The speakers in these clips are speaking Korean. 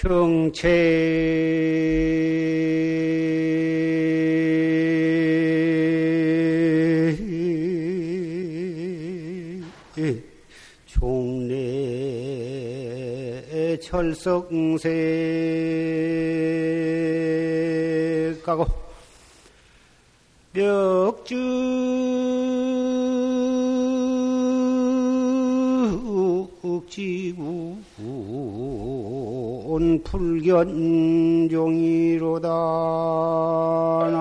정체. 종래 철석세. 가고. 벽지지 구 불견종이로다. 나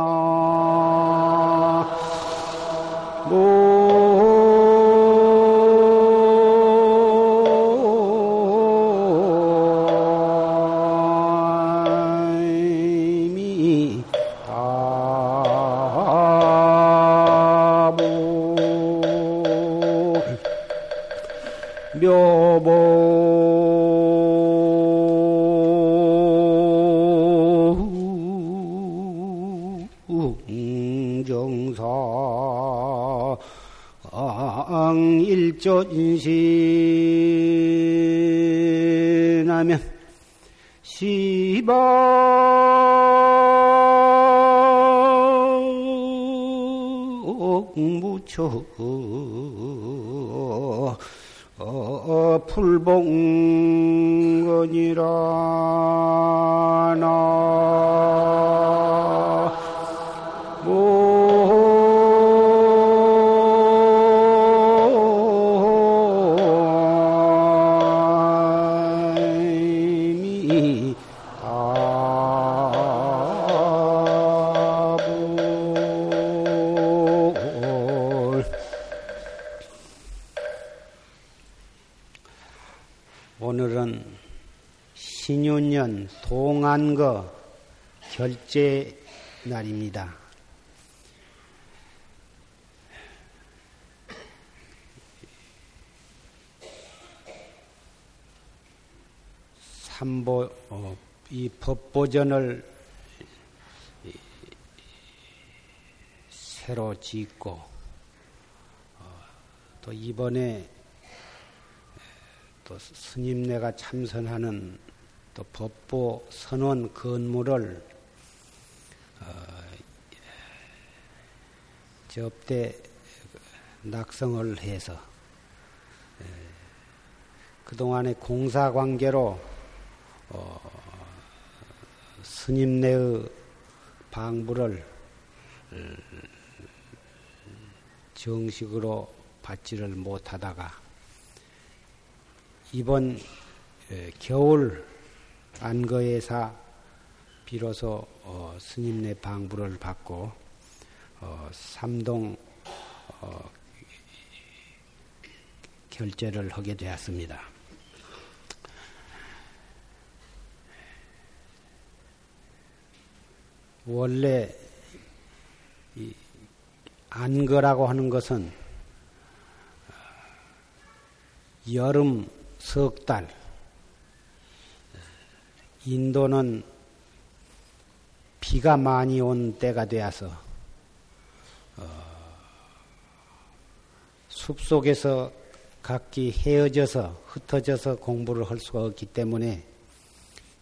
일조인신하면 시바 무초 어, 풀봉건이라 나 신윤년 동안거 결제 날입니다. 삼보 어, 이 법보전을 새로 짓고 어, 또 이번에 또 스님네가 참선하는 또 법보 선원 건물을 어, 접대 낙성을 해서 그동안의 공사 관계로 어, 스님네의 방부를 정식으로 받지를 못하다가 이번 겨울 안거에사 비로소 어, 스님네 방부를 받고 어, 삼동 어, 결제를 하게 되었습니다. 원래 안거라고 하는 것은 여름 석 달, 인도는 비가 많이 온 때가 되어서 어, 숲속에서 각기 헤어져서 흩어져서 공부를 할 수가 없기 때문에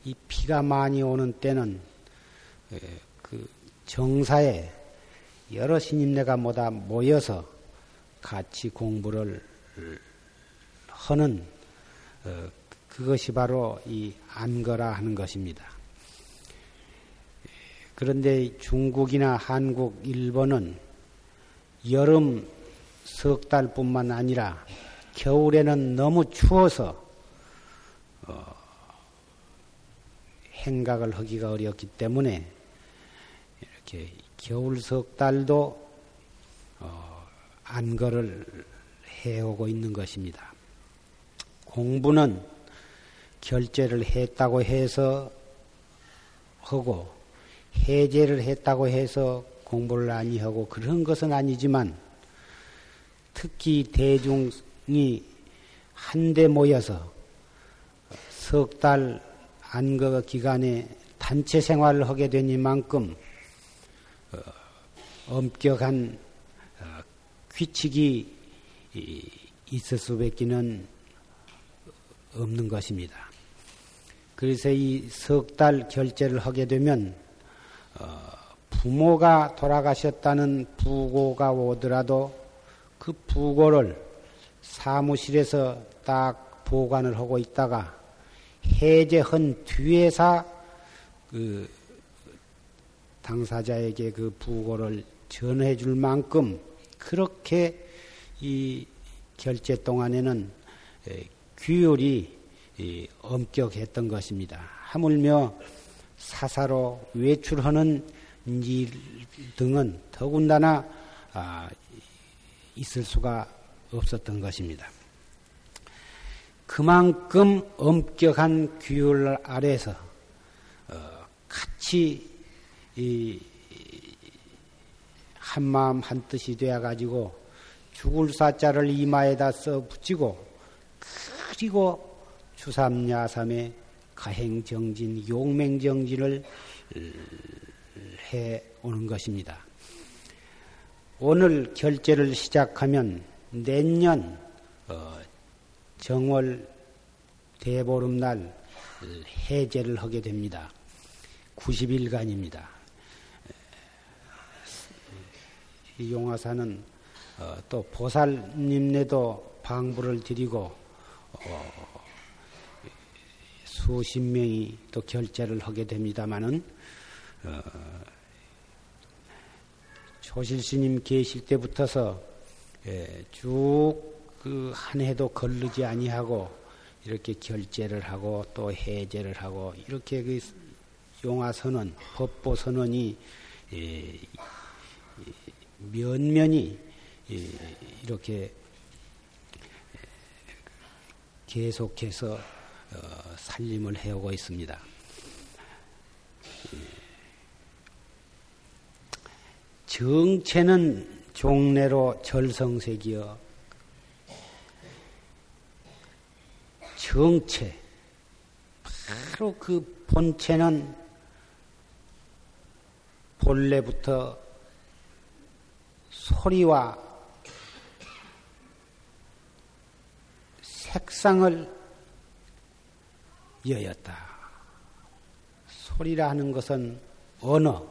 이 비가 많이 오는 때는 그 정사에 여러 신임내가 모다 모여서 같이 공부를 하는 어, 그것이 바로 이 안거라 하는 것입니다. 그런데 중국이나 한국, 일본은 여름 석 달뿐만 아니라 겨울에는 너무 추워서 어, 행각을 하기가 어렵기 때문에 이렇게 겨울 석 달도 어, 안거를 해오고 있는 것입니다. 공부는 결제를 했다고 해서 하고 해제를 했다고 해서 공부를 아니 하고 그런 것은 아니지만 특히 대중이 한데 모여서 석 달 안거 기간에 단체 생활을 하게 되니만큼 어, 엄격한 어, 규칙이 있을 수밖에는 없는 것입니다. 그래서 이 석 달 결제를 하게 되면 어, 부모가 돌아가셨다는 부고가 오더라도 그 부고를 사무실에서 딱 보관을 하고 있다가 해제한 뒤에서 그 당사자에게 그 부고를 전해 줄 만큼 그렇게 이 결제 동안에는 규율이 엄격했던 것입니다. 하물며 사사로 외출하는 일 등은 더군다나 아, 있을 수가 없었던 것입니다. 그만큼 엄격한 규율 아래서 어, 같이 한마음 한 뜻이 되어 가지고 죽을 사자를 이마에다 써 붙이고 그리고 주삼야삼의 가행정진, 용맹정진을 해 오는 것입니다. 오늘 결제를 시작하면 내년 어, 정월 대보름날 해제를 하게 됩니다. 90일간입니다. 이 용화사는 어, 또 보살님네도 방부를 드리고 어, 수십 명이 또 결제를 하게 됩니다마는 어, 조실 스님 계실 때부터서 예, 쭉그 한 해도 걸르지 아니하고 이렇게 결제를 하고 또 해제를 하고 이렇게 그 용화 선언, 법보 선언이 예, 면면이 예, 이렇게 계속해서 어, 살림을 해오고 있습니다. 정체는 종래로 절성색이여 정체 바로 그 본체는 본래부터 소리와 색상을 여였다. 소리라 하는 것은 언어,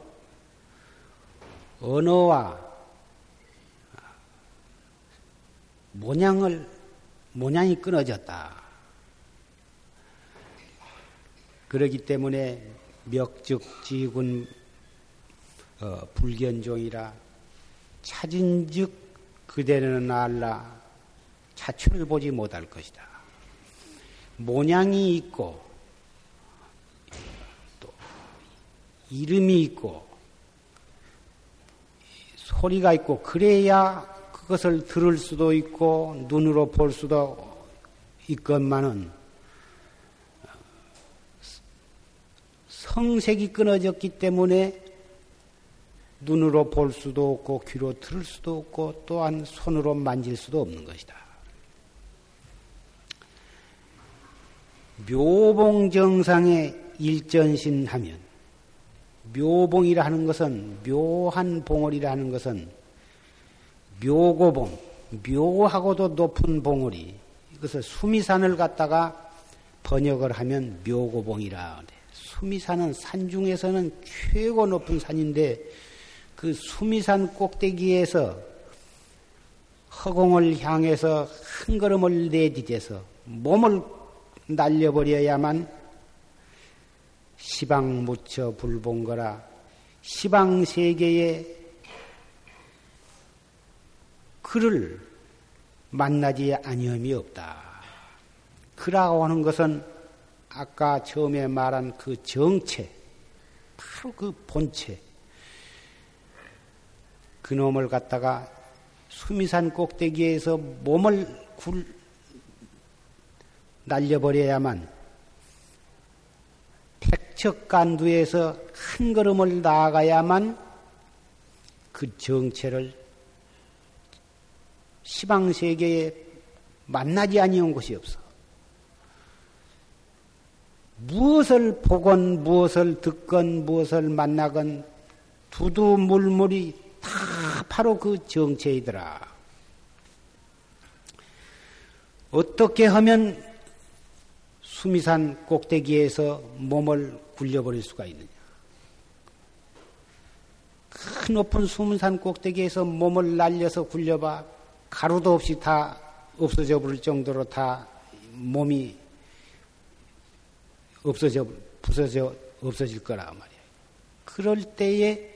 언어와 모양을 모양이 끊어졌다. 그러기 때문에 멱즉 지군 어, 불견종이라 찾은즉 그대는 알라 자초를 보지 못할 것이다. 모양이 있고 또 이름이 있고 소리가 있고 그래야 그것을 들을 수도 있고 눈으로 볼 수도 있건만은 성색이 끊어졌기 때문에 눈으로 볼 수도 없고 귀로 들을 수도 없고 또한 손으로 만질 수도 없는 것이다. 묘봉정상에 일전신 하면 묘봉이라 하는 것은 묘한 봉월이라 하는 것은 묘고봉 묘하고도 높은 봉우리. 이것을 수미산을 갖다가 번역을 하면 묘고봉이라 수미산은 산 중에서는 최고 높은 산인데 그 수미산 꼭대기에서 허공을 향해서 한 걸음을 내디뎌서 몸을 날려버려야만 시방 무처 불본거라 시방 세계에 그를 만나지 아니함이 없다. 그라고 하는 것은 아까 처음에 말한 그 정체, 바로 그 본체, 그 놈을 갖다가 수미산 꼭대기에서 몸을 굴, 날려버려야만 백척간두에서 한 걸음을 나아가야만 그 정체를 시방 세계에 만나지 아니한 곳이 없어. 무엇을 보건 무엇을 듣건 무엇을 만나건 두두물물이 다 바로 그 정체이더라. 어떻게 하면 수미산 꼭대기에서 몸을 굴려버릴 수가 있느냐? 큰 높은 수미산 꼭대기에서 몸을 날려서 굴려봐 가루도 없이 다 없어져 버릴 정도로 다 몸이 없어져 부서져 없어질 거라 말이야. 그럴 때에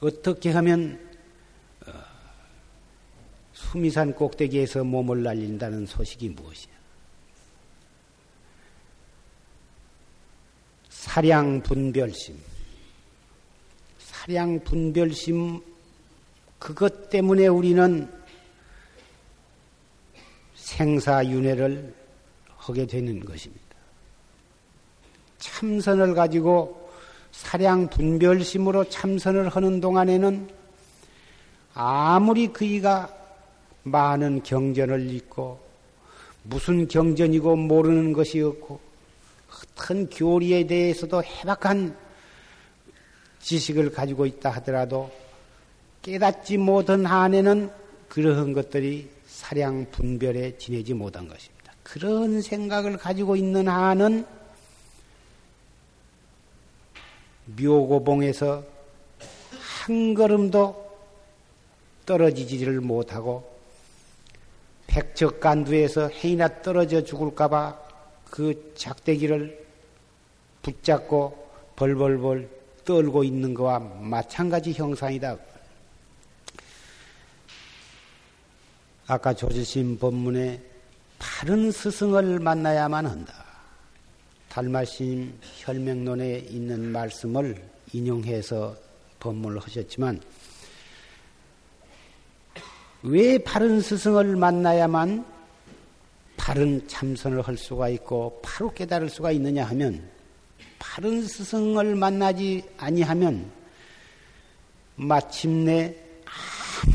어떻게 하면 어, 수미산 꼭대기에서 몸을 날린다는 소식이 무엇이냐? 사량 분별심. 사량 분별심, 그것 때문에 우리는 생사윤회를 하게 되는 것입니다. 참선을 가지고 사량 분별심으로 참선을 하는 동안에는 아무리 그이가 많은 경전을 읽고 무슨 경전이고 모르는 것이 없고 어떤 교리에 대해서도 해박한 지식을 가지고 있다 하더라도 깨닫지 못한 한에는 그러한 것들이 사량 분별에 지내지 못한 것입니다. 그런 생각을 가지고 있는 한은 묘고봉에서 한 걸음도 떨어지지를 못하고 백척간두에서 해이나 떨어져 죽을까봐 그 작대기를 붙잡고 벌벌벌 떨고 있는 것과 마찬가지 형상이다. 아까 조지신 법문에 바른 스승을 만나야만 한다. 달마신 혈맹론에 있는 말씀을 인용해서 법문을 하셨지만 왜 바른 스승을 만나야만 바른 참선을 할 수가 있고 바로 깨달을 수가 있느냐 하면 바른 스승을 만나지 아니하면 마침내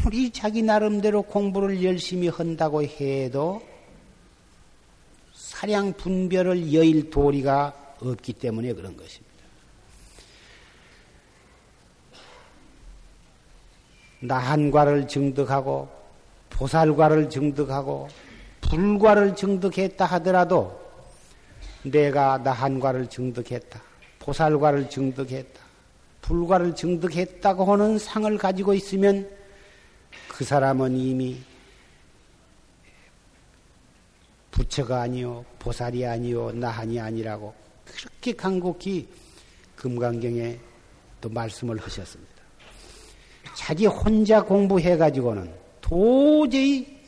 아무리 자기 나름대로 공부를 열심히 한다고 해도 사량 분별을 여일 도리가 없기 때문에 그런 것입니다. 나한과를 증득하고 보살과를 증득하고 불과를 증득했다 하더라도 내가 나한과를 증득했다. 보살과를 증득했다. 불과를 증득했다고 하는 상을 가지고 있으면 그 사람은 이미 부처가 아니요, 보살이 아니요, 나한이 아니라고 그렇게 간곡히 금강경에 또 말씀을 하셨습니다. 자기 혼자 공부해가지고는 도저히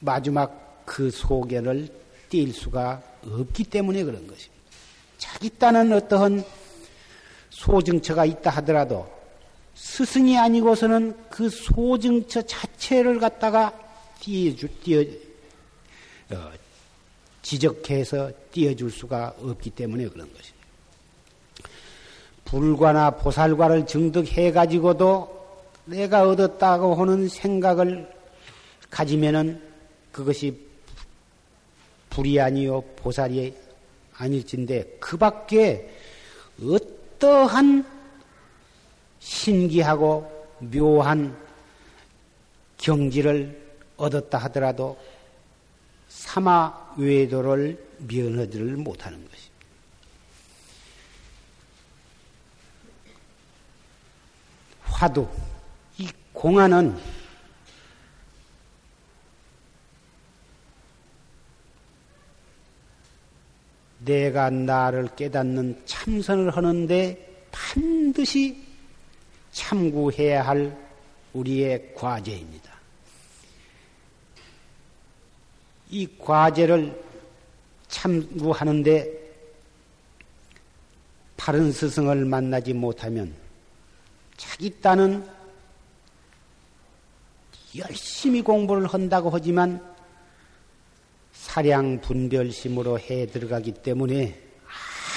마지막 그 소견을 띌 수가 없기 때문에 그런 것입니다. 자기 딴은 어떠한 소증처가 있다 하더라도 스승이 아니고서는 그 소증처 자체를 갖다가 띄어주, 띄어, 어, 지적해서 띄어줄 수가 없기 때문에 그런 것입니다. 불과나 보살과를 증득해 가지고도 내가 얻었다고 하는 생각을 가지면은 그것이 불이 아니요 보살이 아닐진데 그 밖에 어떠한 신기하고 묘한 경지를 얻었다 하더라도 사마 외도를 면하지를 못하는 것입니다. 화두, 이 공안은 내가 나를 깨닫는 참선을 하는데 반드시 참고해야 할 우리의 과제입니다. 이 과제를 참고하는데 바른 스승을 만나지 못하면 자기 딴은 열심히 공부를 한다고 하지만 사량 분별심으로 해 들어가기 때문에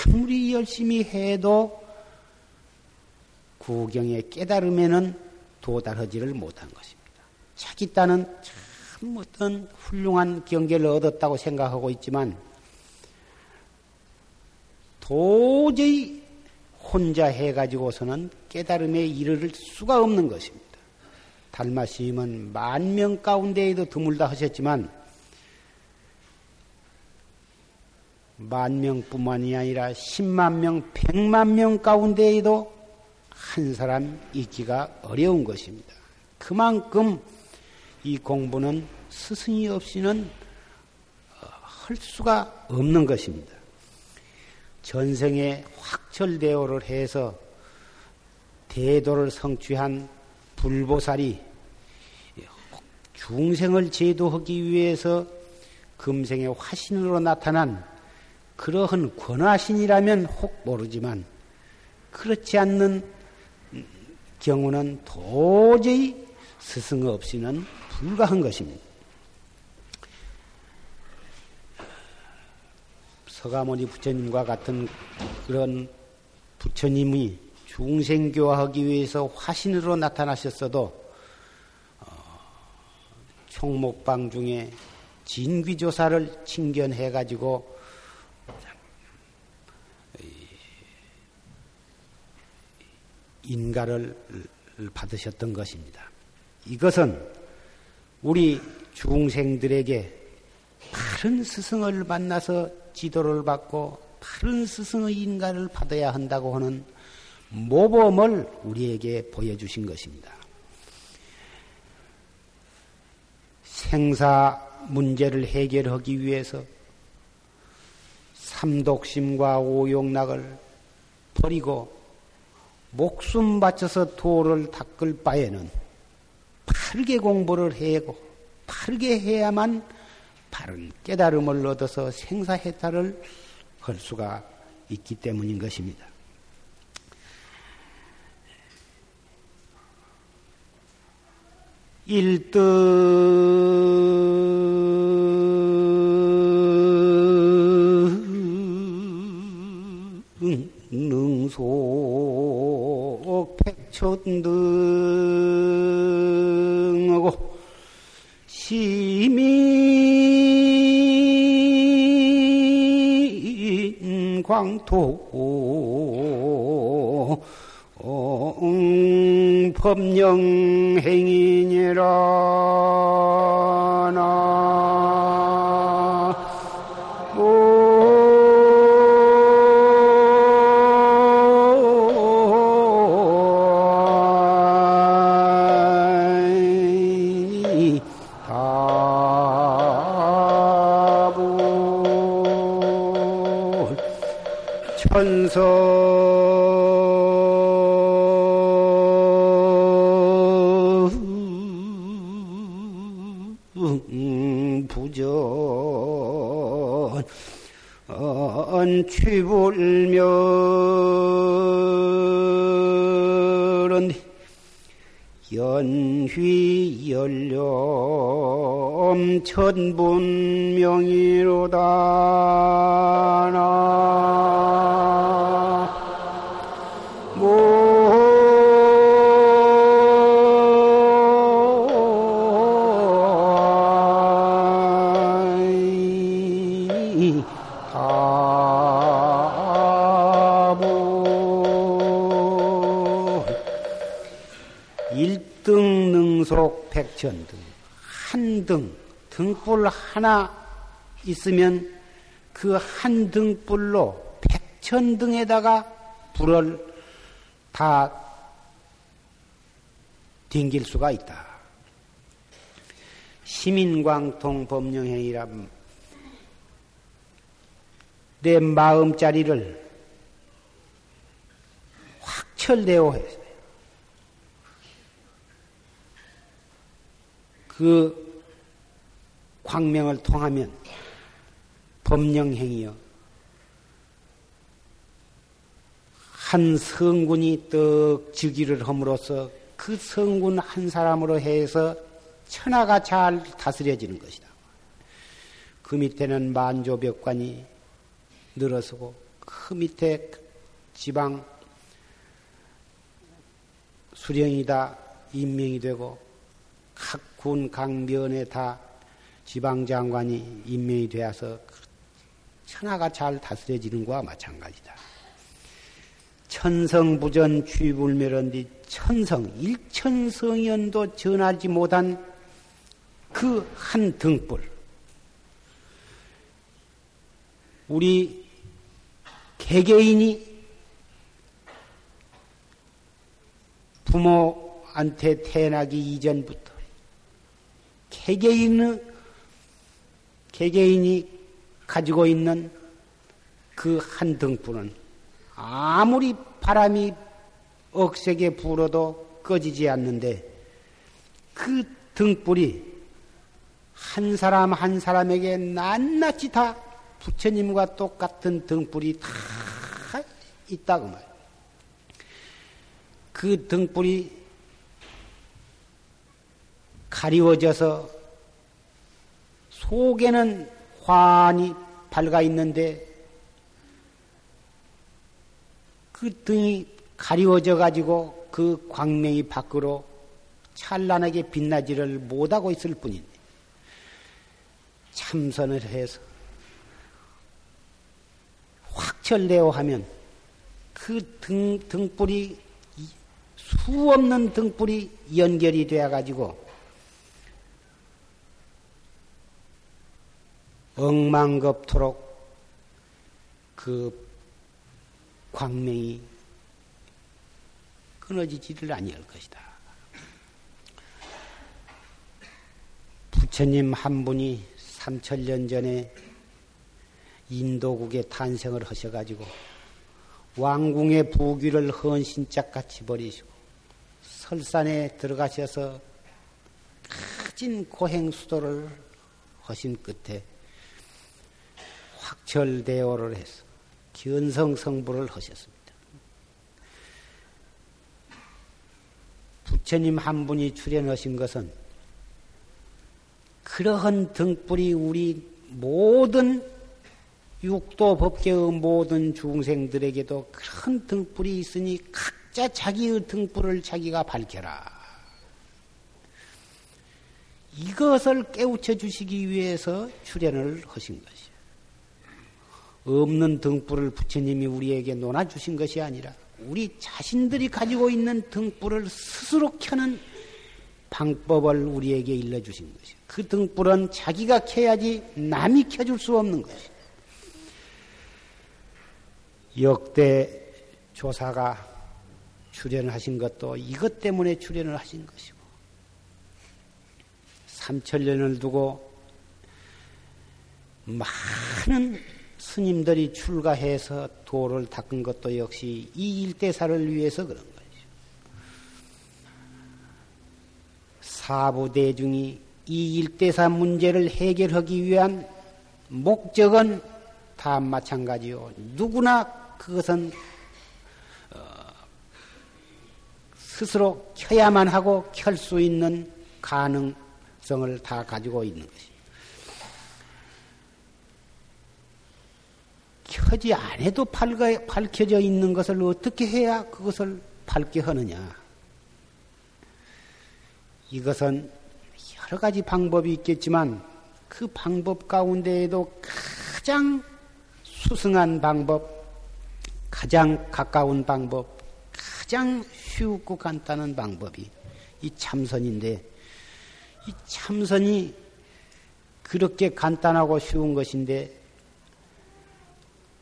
아무리 열심히 해도 구경에 깨달으면은 도달하지를 못한 것입니다. 자기 딴은 참 어떤 훌륭한 경계를 얻었다고 생각하고 있지만 도저히 혼자 해가지고서는 깨달음에 이를 수가 없는 것입니다. 달마스님은 만 명 가운데에도 드물다 하셨지만 만 명뿐만이 아니라 10만 명, 100만 명 가운데에도 한 사람 있기가 어려운 것입니다. 그만큼 이 공부는 스승이 없이는 어, 할 수가 없는 것입니다. 전생에 확철대오를 해서 대도를 성취한 불보살이 중생을 제도하기 위해서 금생의 화신으로 나타난 그러한 권화신이라면 혹 모르지만 그렇지 않는 경우는 도저히 스승 없이는 불가한 것입니다. 서가모니 부처님과 같은 그런 부처님이 중생교화하기 위해서 화신으로 나타나셨어도 어, 총목방 중에 진귀조사를 칭견해 가지고 인가를 받으셨던 것입니다. 이것은 우리 중생들에게 바른 스승을 만나서 지도를 받고 바른 스승의 인가를 받아야 한다고 하는 모범을 우리에게 보여주신 것입니다. 생사 문제를 해결하기 위해서 삼독심과 오용락을 버리고 목숨 바쳐서 도를 닦을 바에는 바르게 공부를 해고 바르게 해야만 바른 깨달음을 얻어서 생사해탈을 할 수가 있기 때문인 것입니다. 일등. 능속 백촌등하고 시민 광토 법령행이니라 나. 천서 천분명이로다. 백천등, 한 등, 등불 하나 있으면 그 한 등불로 백천 등에다가 불을 다 댕길 수가 있다. 시민광통 법령행위라 내 마음자리를 확철대오 해서 그 광명을 통하면 법령행이여 한 성군이 떡 즉위를 함으로써 그 성군 한 사람으로 해서 천하가 잘 다스려지는 것이다. 그 밑에는 만조벽관이 늘어서고 그 밑에 지방 수령이다 임명이 되고 각군 강변에 다 지방장관이 임명이 되어서 천하가 잘 다스려지는 것과 마찬가지다. 천성부전 취불멸언디 천성 일천성연도 전하지 못한 그 한 등불 우리 개개인이 부모한테 태어나기 이전부터 개개인의 개개인이 가지고 있는 그 한 등불은 아무리 바람이 억세게 불어도 꺼지지 않는데 그 등불이 한 사람 한 사람에게 낱낱이 다 부처님과 똑같은 등불이 다 있다고 말. 그 등불이 가리워져서 속에는 환히 밝아 있는데 그 등이 가리워져 가지고 그 광명이 밖으로 찬란하게 빛나지를 못하고 있을 뿐인데 참선을 해서 확철되어 하면 그 등, 등불이 수 없는 등불이 연결이 되어 가지고 엉망겁토록 그 광명이 끊어지지를 아니할 것이다. 부처님 한 분이 3천년 전에 인도국에 탄생을 하셔가지고 왕궁의 부귀를 헌신짝같이 버리시고 설산에 들어가셔서 가진 고행수도를 하신 끝에 확철대오를 해서 견성성부를 하셨습니다. 부처님 한 분이 출연하신 것은 그러한 등불이 우리 모든 육도 법계의 모든 중생들에게도 큰 등불이 있으니 각자 자기의 등불을 자기가 밝혀라. 이것을 깨우쳐 주시기 위해서 출연을 하신 것이요. 없는 등불을 부처님이 우리에게 놓아주신 것이 아니라 우리 자신들이 가지고 있는 등불을 스스로 켜는 방법을 우리에게 일러주신 것이요. 그 등불은 자기가 켜야지 남이 켜줄 수 없는 것이요. 역대 조사가 출연을 하신 것도 이것 때문에 출연을 하신 것이고, 삼천년을 두고 많은 스님들이 출가해서 도를 닦은 것도 역시 이 일대사를 위해서 그런 거죠. 사부대중이 이 일대사 문제를 해결하기 위한 목적은 다 마찬가지요. 누구나 그것은 어, 스스로 켜야만 하고 켤 수 있는 가능성을 다 가지고 있는 것입 켜지 않아도 밝혀져 있는 것을 어떻게 해야 그것을 밝게 하느냐. 이것은 여러 가지 방법이 있겠지만 그 방법 가운데에도 가장 수승한 방법, 가장 가까운 방법, 가장 쉽고 간단한 방법이 이 참선인데, 이 참선이 그렇게 간단하고 쉬운 것인데,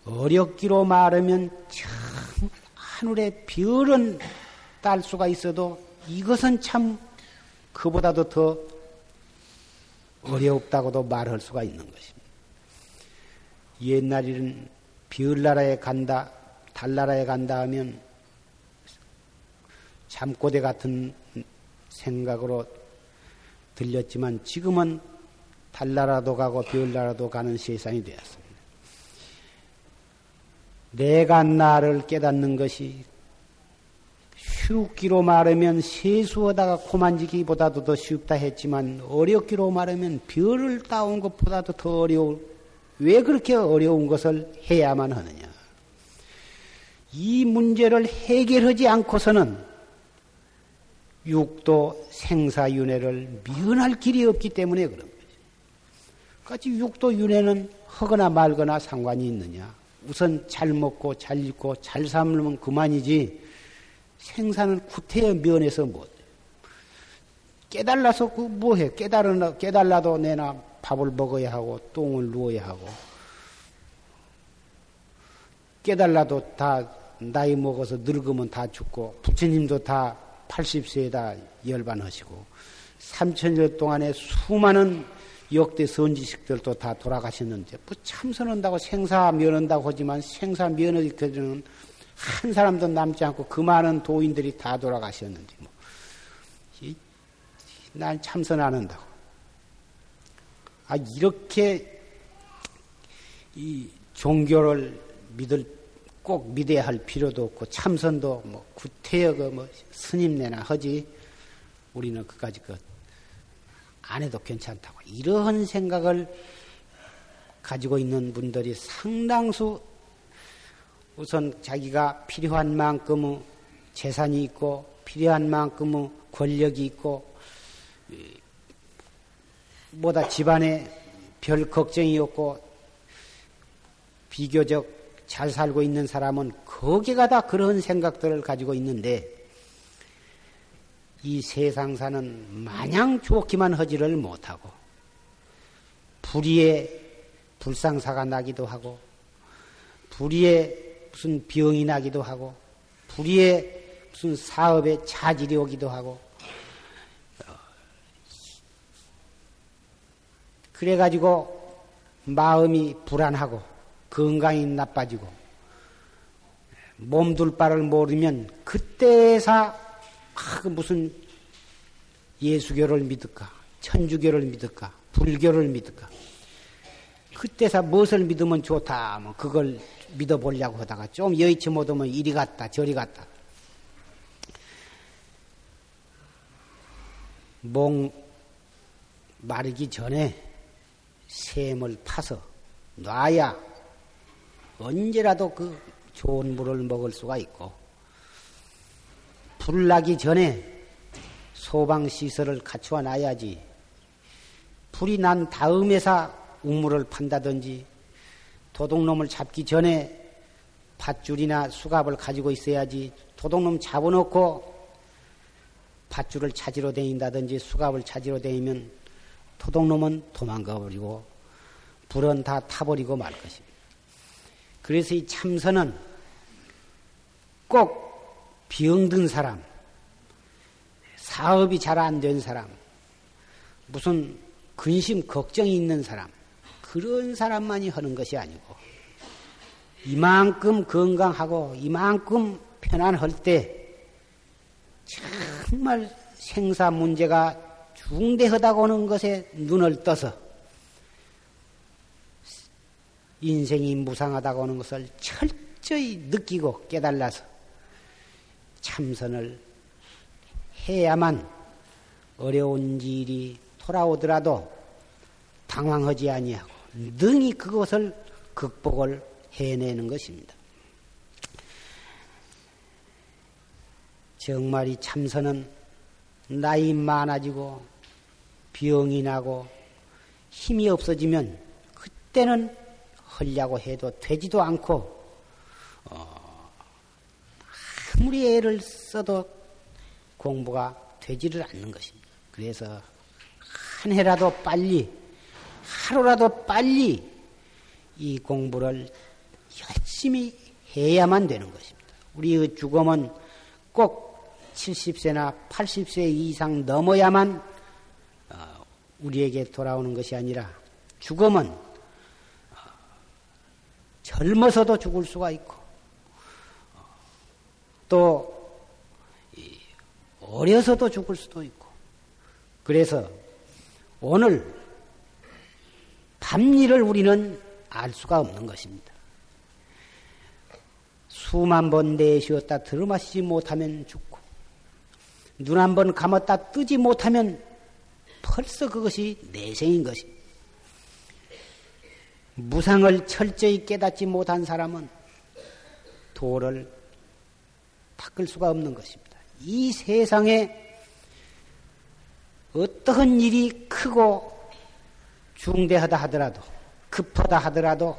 어렵기로 말하면 정말 하늘에 별은 딸 수가 있어도 이것은 참 그보다도 더 어렵다고도 말할 수가 있는 것입니다. 옛날에는 별나라에 간다, 달나라에 간다 하면 잠꼬대 같은 생각으로 들렸지만 지금은 달나라도 가고 별나라도 가는 세상이 되었습니다. 내가 나를 깨닫는 것이 쉽기로 말하면 세수하다가 코만지기보다도 더 쉽다 했지만 어렵기로 말하면 별을 따온 것보다도 더 어려운 왜 그렇게 어려운 것을 해야만 하느냐? 이 문제를 해결하지 않고서는 육도 생사윤회를 미연할 길이 없기 때문에 그런 거죠. 같이 육도 윤회는 하거나 말거나 상관이 있느냐? 우선 잘 먹고 잘 입고 잘 살면 그만이지 생사는 구태여 면에서 뭐 깨달라서 그 뭐해? 깨달으나 깨달라도 내나 밥을 먹어야 하고 똥을 누워야 하고 깨달라도 다 나이 먹어서 늙으면 다 죽고 부처님도 다 80세에 다 열반하시고 3천년 동안에 수많은 역대 선지식들도 다 돌아가셨는데 뭐 참선한다고 생사 면한다고 하지만 생사 면하기 전에는 한 사람도 남지 않고 그 많은 도인들이 다 돌아가셨는데 뭐. 난 참선 안 한다고. 아 이렇게 이 종교를 믿을 꼭 믿어야 할 필요도 없고 참선도 뭐 구태여 그뭐 스님네나 하지 우리는 그까지 그 안 해도 괜찮다고. 이러한 생각을 가지고 있는 분들이 상당수 우선 자기가 필요한 만큼의 재산이 있고 필요한 만큼의 권력이 있고 뭐다 집안에 별 걱정이 없고 비교적 잘 살고 있는 사람은 거기가 다 그런 생각들을 가지고 있는데 이 세상사는 마냥 좋기만 하지를 못하고 불의에 불상사가 나기도 하고 불의에 무슨 병이 나기도 하고 불의에 무슨 사업에 차질이 오기도 하고 그래가지고 마음이 불안하고 건강이 나빠지고 몸둘 바를 모르면 그때사 아, 그 무슨 예수교를 믿을까? 천주교를 믿을까? 불교를 믿을까? 그때사 무엇을 믿으면 좋다? 뭐 그걸 믿어보려고 하다가 좀 여의치 못하면 이리 갔다 저리 갔다. 목 마르기 전에 샘을 파서 놔야 언제라도 그 좋은 물을 먹을 수가 있고 불 나기 전에 소방 시설을 갖추어 놔야지 불이 난 다음에서 우물을 판다든지 도둑놈을 잡기 전에 밧줄이나 수갑을 가지고 있어야지 도둑놈 잡아놓고 밧줄을 찾으러 다닌다든지 수갑을 찾으러 다니면 토독놈은 도망가 버리고 불은 다 타버리고 말 것입니다. 그래서 이 참선은 꼭 병든 사람, 사업이 잘 안 된 사람, 무슨 근심, 걱정이 있는 사람, 그런 사람만이 하는 것이 아니고, 이만큼 건강하고 이만큼 편안할 때, 정말 생사 문제가 중대하다고 하는 것에 눈을 떠서 인생이 무상하다고 하는 것을 철저히 느끼고 깨달아서 참선을 해야만 어려운 일이 돌아오더라도 당황하지 아니하고 능히 그것을 극복을 해내는 것입니다. 정말 이 참선은 나이 많아지고 병이 나고 힘이 없어지면 그때는 헐려고 해도 되지도 않고 어, 아무리 애를 써도 공부가 되지를 않는 것입니다. 그래서 한 해라도 빨리 하루라도 빨리 이 공부를 열심히 해야만 되는 것입니다. 우리의 죽음은 꼭 70세나 80세 이상 넘어야만 어, 우리에게 돌아오는 것이 아니라 죽음은 어, 젊어서도 죽을 수가 있고 어, 또 어려서도 죽을 수도 있고 그래서 오늘 밤일을 우리는 알 수가 없는 것입니다. 수만 번 내쉬었다 들어마시지 못하면 죽고 눈 한 번 감았다 뜨지 못하면 벌써 그것이 내생인 것이. 무상을 철저히 깨닫지 못한 사람은 도를 닦을 수가 없는 것입니다. 이 세상에 어떠한 일이 크고 중대하다 하더라도 급하다 하더라도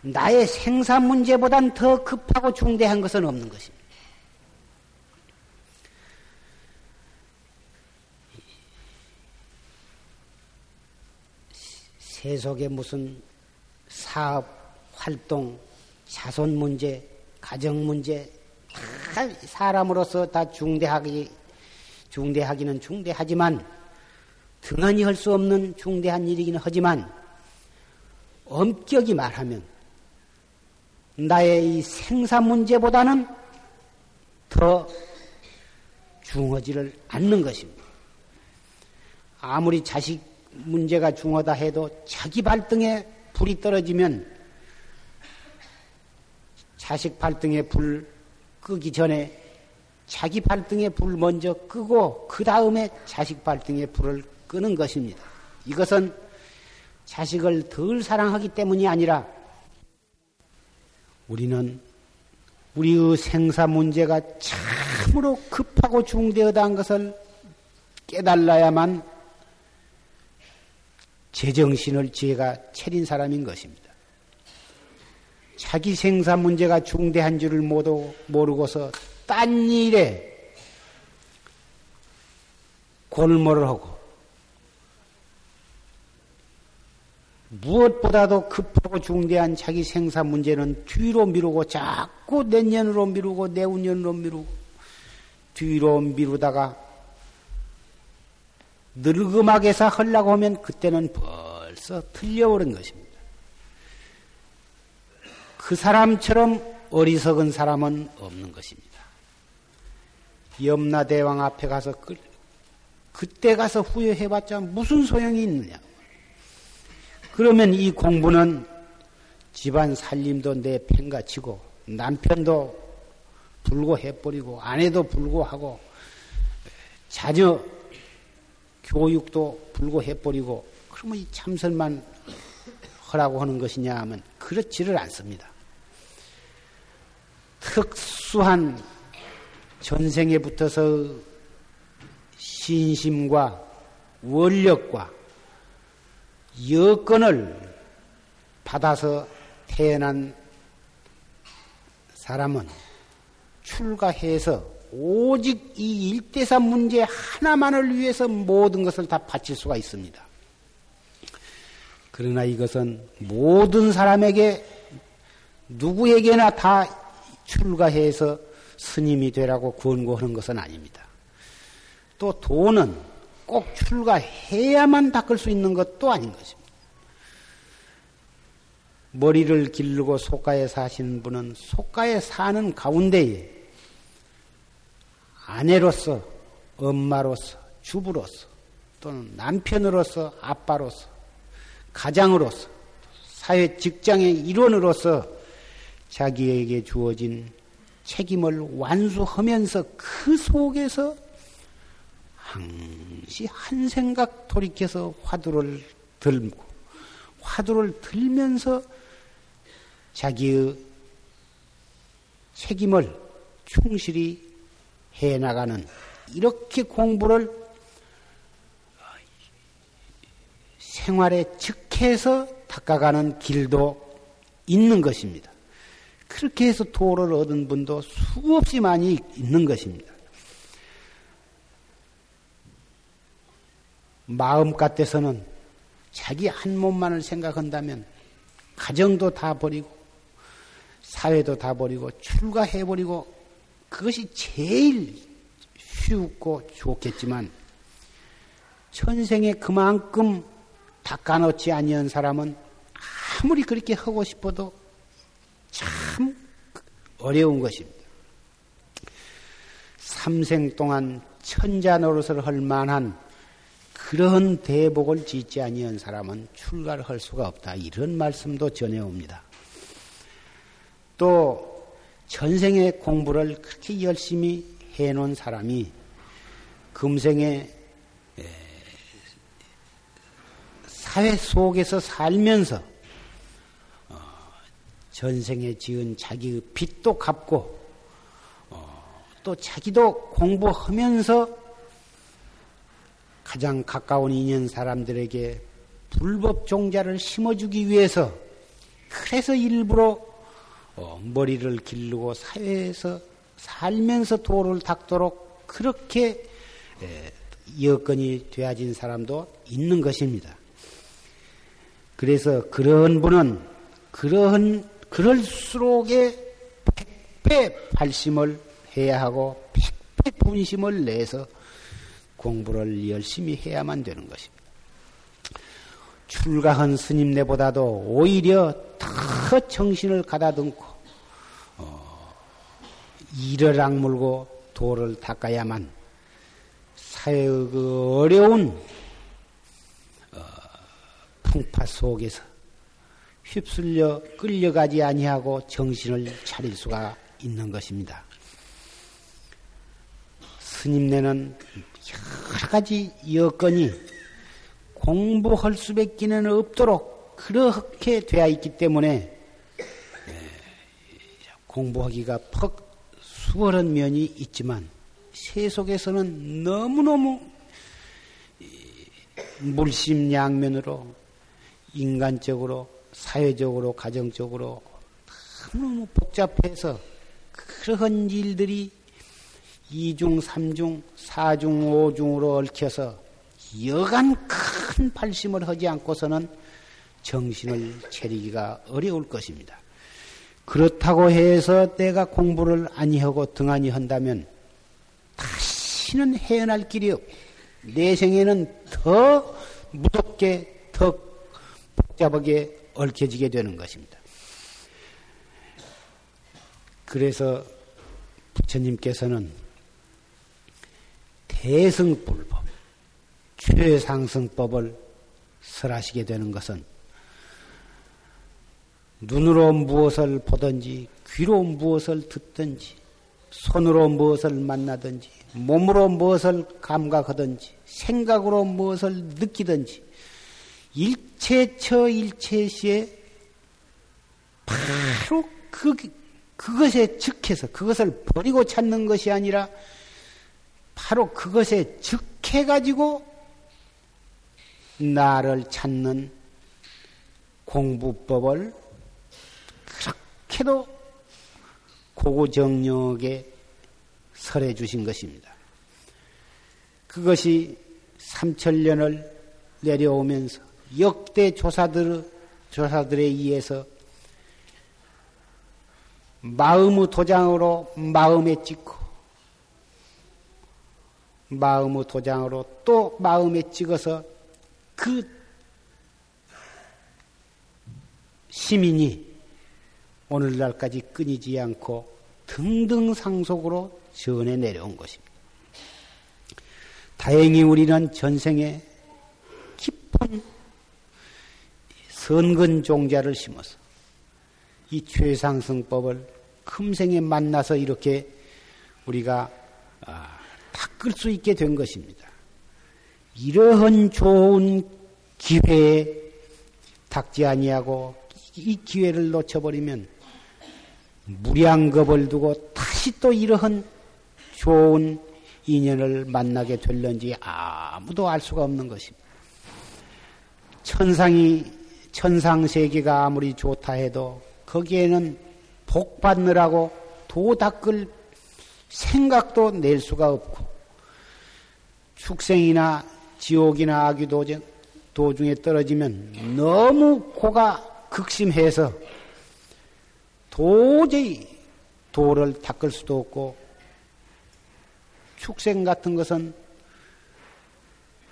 나의 생사 문제보단 더 급하고 중대한 것은 없는 것입니다. 세속에 무슨 사업, 활동, 자손 문제, 가정 문제, 다 사람으로서 다 중대하기, 중대하기는 중대하지만, 등한히 할 수 없는 중대한 일이기는 하지만, 엄격히 말하면, 나의 이 생사 문제보다는 더 중하지를 않는 것입니다. 아무리 자식 문제가 중하다 해도 자기 발등에 불이 떨어지면 자식 발등에 불 끄기 전에 자기 발등에 불 먼저 끄고 그 다음에 자식 발등에 불을 끄는 것입니다. 이것은 자식을 덜 사랑하기 때문이 아니라 우리는 우리의 생사 문제가 참으로 급하고 중대하다는 것을 깨달아야만 제정신을 지혜가 차린 사람인 것입니다. 자기 생사 문제가 중대한 줄을 모르고서 딴 일에 골몰을 하고 무엇보다도 급하고 중대한 자기 생사 문제는 뒤로 미루고 자꾸 내년으로 미루고 내후년으로 미루고 뒤로 미루다가 늙음하게서 하려고 하면 그때는 벌써 틀려버린 것입니다. 그 사람처럼 어리석은 사람은 없는 것입니다. 염라대왕 앞에 가서 그, 그때 가서 후회해봤자 무슨 소용이 있느냐. 그러면 이 공부는 집안 살림도 내 팽가치고 남편도 불고 해버리고 아내도 불고 하고 자녀 교육도 불고 해버리고 그러면 이 참선만 하라고 하는 것이냐 하면 그렇지를 않습니다. 특수한 전생에 붙어서 신심과 원력과 여건을 받아서 태어난 사람은 출가해서 오직 이 일대사 문제 하나만을 위해서 모든 것을 다 바칠 수가 있습니다. 그러나 이것은 모든 사람에게 누구에게나 다 출가해서 스님이 되라고 권고하는 것은 아닙니다. 또 돈은 꼭 출가해야만 닦을 수 있는 것도 아닌 것입니다. 머리를 기르고 속가에 사시는 분은 속가에 사는 가운데에 아내로서, 엄마로서, 주부로서, 또는 남편으로서, 아빠로서, 가장으로서, 사회 직장의 일원으로서 자기에게 주어진 책임을 완수하면서 그 속에서 항시 한 생각 돌이켜서 화두를 들고 화두를 들면서 자기의 책임을 충실히 해 나가는 이렇게 공부를 생활에 즉해서 닦아가는 길도 있는 것입니다. 그렇게 해서 도를 얻은 분도 수없이 많이 있는 것입니다. 마음 같아서는 자기 한 몸만을 생각한다면 가정도 다 버리고 사회도 다 버리고 출가해 버리고 그것이 제일 쉽고 좋겠지만 천생에 그만큼 닦아놓지 아니한 사람은 아무리 그렇게 하고 싶어도 참 어려운 것입니다. 삼생 동안 천자 노릇을 할 만한 그런 대복을 짓지 아니한 사람은 출가를 할 수가 없다. 이런 말씀도 전해옵니다. 또 전생의 공부를 그렇게 열심히 해놓은 사람이 금생에 사회 속에서 살면서 어, 전생에 지은 자기의 빚도 갚고 어, 또 자기도 공부하면서 가장 가까운 인연 사람들에게 불법 종자를 심어주기 위해서 그래서 일부러 어, 머리를 기르고 사회에서 살면서 도를 닦도록 그렇게 여건이 되어진 사람도 있는 것입니다. 그래서 그런 분은 그러한 그럴수록에 백배 발심을 해야 하고 백배 분심을 내서 공부를 열심히 해야만 되는 것입니다. 출가한 스님네보다도 오히려 더 정신을 가다듬고 어, 이를 악물고 도를 닦아야만 사회의 그 어려운 어, 풍파 속에서 휩쓸려 끌려가지 아니하고 정신을 차릴 수가 있는 것입니다. 스님네는 여러 가지 여건이 공부할 수밖에는 없도록 그렇게 되어 있기 때문에 공부하기가 퍽 수월한 면이 있지만 세속에서는 너무너무 물심양면으로 인간적으로 사회적으로 가정적으로 너무너무 복잡해서 그러한 일들이 이중, 삼중, 사중, 오중으로 얽혀서 여간 큰 발심을 하지 않고서는 정신을 차리기가 어려울 것입니다. 그렇다고 해서 내가 공부를 아니하고 등한히 한다면 다시는 헤어날 길이 없고 내 생에는 더 무섭게 더 복잡하게 얽혀지게 되는 것입니다. 그래서 부처님께서는 대승불법, 최상승법을 설하시게 되는 것은 눈으로 무엇을 보든지, 귀로 무엇을 듣든지, 손으로 무엇을 만나든지, 몸으로 무엇을 감각하든지, 생각으로 무엇을 느끼든지, 일체처 일체시에 바로 그, 그것에 즉해서 그것을 버리고 찾는 것이 아니라 바로 그것에 즉해가지고 나를 찾는 공부법을 그렇게도 고고정력에 설해 주신 것입니다. 그것이 삼천년을 내려오면서 역대 조사들, 조사들에 의해서 마음의 도장으로 마음에 찍고 마음의 도장으로 또 마음에 찍어서 그 시민이 오늘날까지 끊이지 않고 등등 상속으로 전해 내려온 것입니다. 다행히 우리는 전생에 깊은 선근 종자를 심어서 이 최상승법을 금생에 만나서 이렇게 우리가 아, 닦을 수 있게 된 것입니다. 이러한 좋은 기회에 닥지 아니하고 이 기회를 놓쳐버리면 무량겁을 두고 다시 또 이러한 좋은 인연을 만나게 될런지 아무도 알 수가 없는 것입니다. 천상이 천상 세계가 아무리 좋다 해도 거기에는 복 받느라고 도 닦을 생각도 낼 수가 없고 축생이나 지옥이나 악귀 도중, 도중에 떨어지면 너무 고가 극심해서 도저히 도를 닦을 수도 없고 축생 같은 것은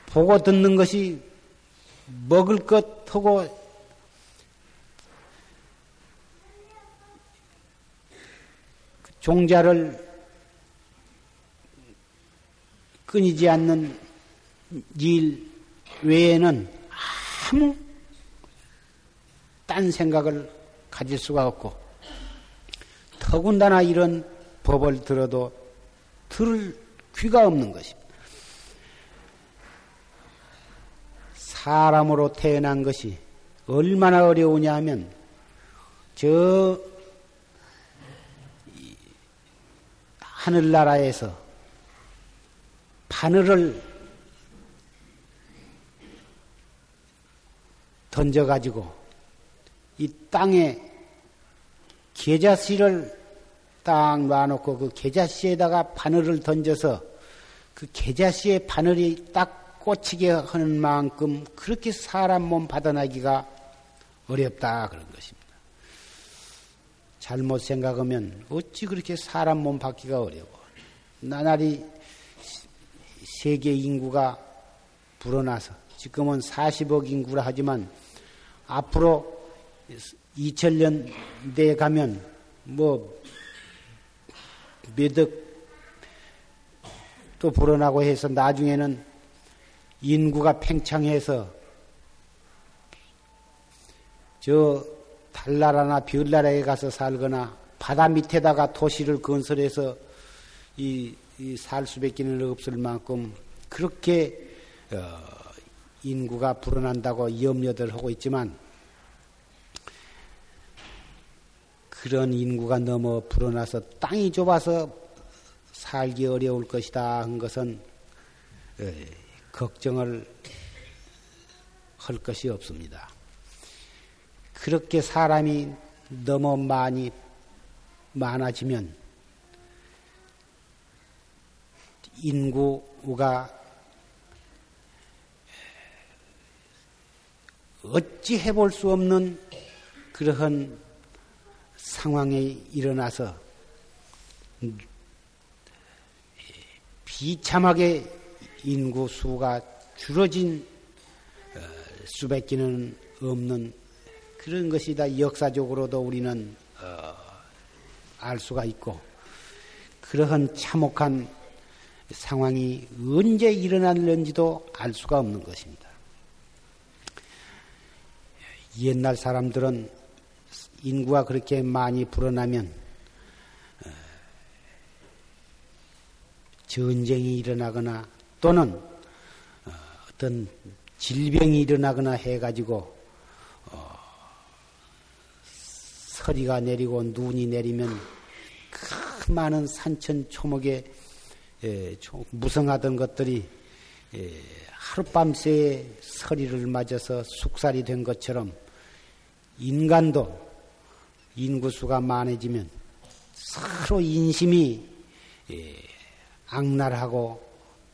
보고 듣는 것이 먹을 것 하고 종자를 끊이지 않는 일 외에는 아무 딴 생각을 가질 수가 없고 더군다나 이런 법을 들어도 들을 귀가 없는 것입니다. 사람으로 태어난 것이 얼마나 어려우냐 하면 저 하늘나라에서 바늘을 던져가지고 이 땅에 계자씨를 딱 놔놓고 그 계자씨에다가 바늘을 던져서 그 계자씨의 바늘이 딱 꽂히게 하는 만큼 그렇게 사람 몸 받아나기가 어렵다 그런 것입니다. 잘못 생각하면 어찌 그렇게 사람 몸 받기가 어려워. 나날이 세계 인구가 불어나서 지금은 40억 인구라 하지만 앞으로 2000년대에 가면 뭐 몇억 또 불어나고 해서 나중에는 인구가 팽창해서 저 달나라나 별나라에 가서 살거나 바다 밑에다가 도시를 건설해서 이살 수밖에는 없을 만큼 그렇게 어, 인구가 불어난다고 염려들 하고 있지만 그런 인구가 너무 불어나서 땅이 좁아서 살기 어려울 것이다 한 것은 걱정을 할 것이 없습니다. 그렇게 사람이 너무 많이 많아지면 인구가 어찌 해볼 수 없는 그러한 상황이 일어나서 비참하게 인구 수가 줄어진 어, 수밖에는 없는 그런 것이 다 역사적으로도 우리는 어, 알 수가 있고 그러한 참혹한 상황이 언제 일어났는지도 알 수가 없는 것입니다. 옛날 사람들은 인구가 그렇게 많이 불어나면 어, 전쟁이 일어나거나 또는 어, 어떤 질병이 일어나거나 해가지고 어, 서리가 내리고 눈이 내리면 큰 많은 산천 초목에 예, 무성하던 것들이 예, 하룻밤새 서리를 맞아서 숙살이 된 것처럼 인간도 인구수가 많아지면 서로 인심이 예, 악랄하고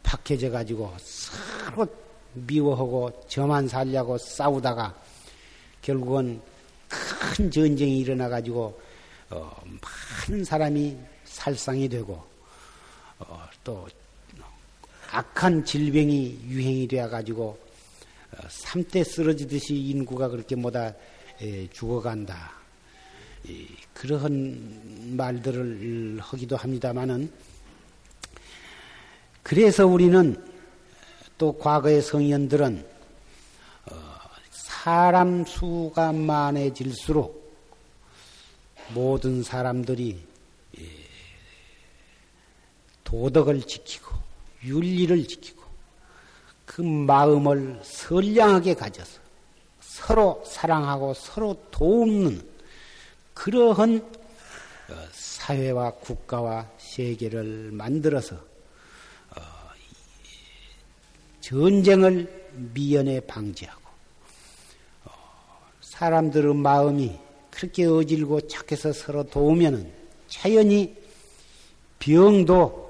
박해져 가지고 서로 미워하고 저만 살려고 싸우다가 결국은 큰 전쟁이 일어나 가지고 어, 많은 사람이 살상이 되고 어, 또 악한 질병이 유행이 되어 가지고 어, 삼대 쓰러지듯이 인구가 그렇게 뭐다 에, 죽어간다. 그러한 말들을 하기도 합니다마는 그래서 우리는 또 과거의 성현들은 어, 사람 수가 많아질수록 모든 사람들이 예, 도덕을 지키고 윤리를 지키고 그 마음을 선량하게 가져서 서로 사랑하고 서로 돕는 그러한 어, 사회와 국가와 세계를 만들어서 어, 전쟁을 미연에 방지하고 어, 사람들의 마음이 그렇게 어질고 착해서 서로 도우면은 자연히 병도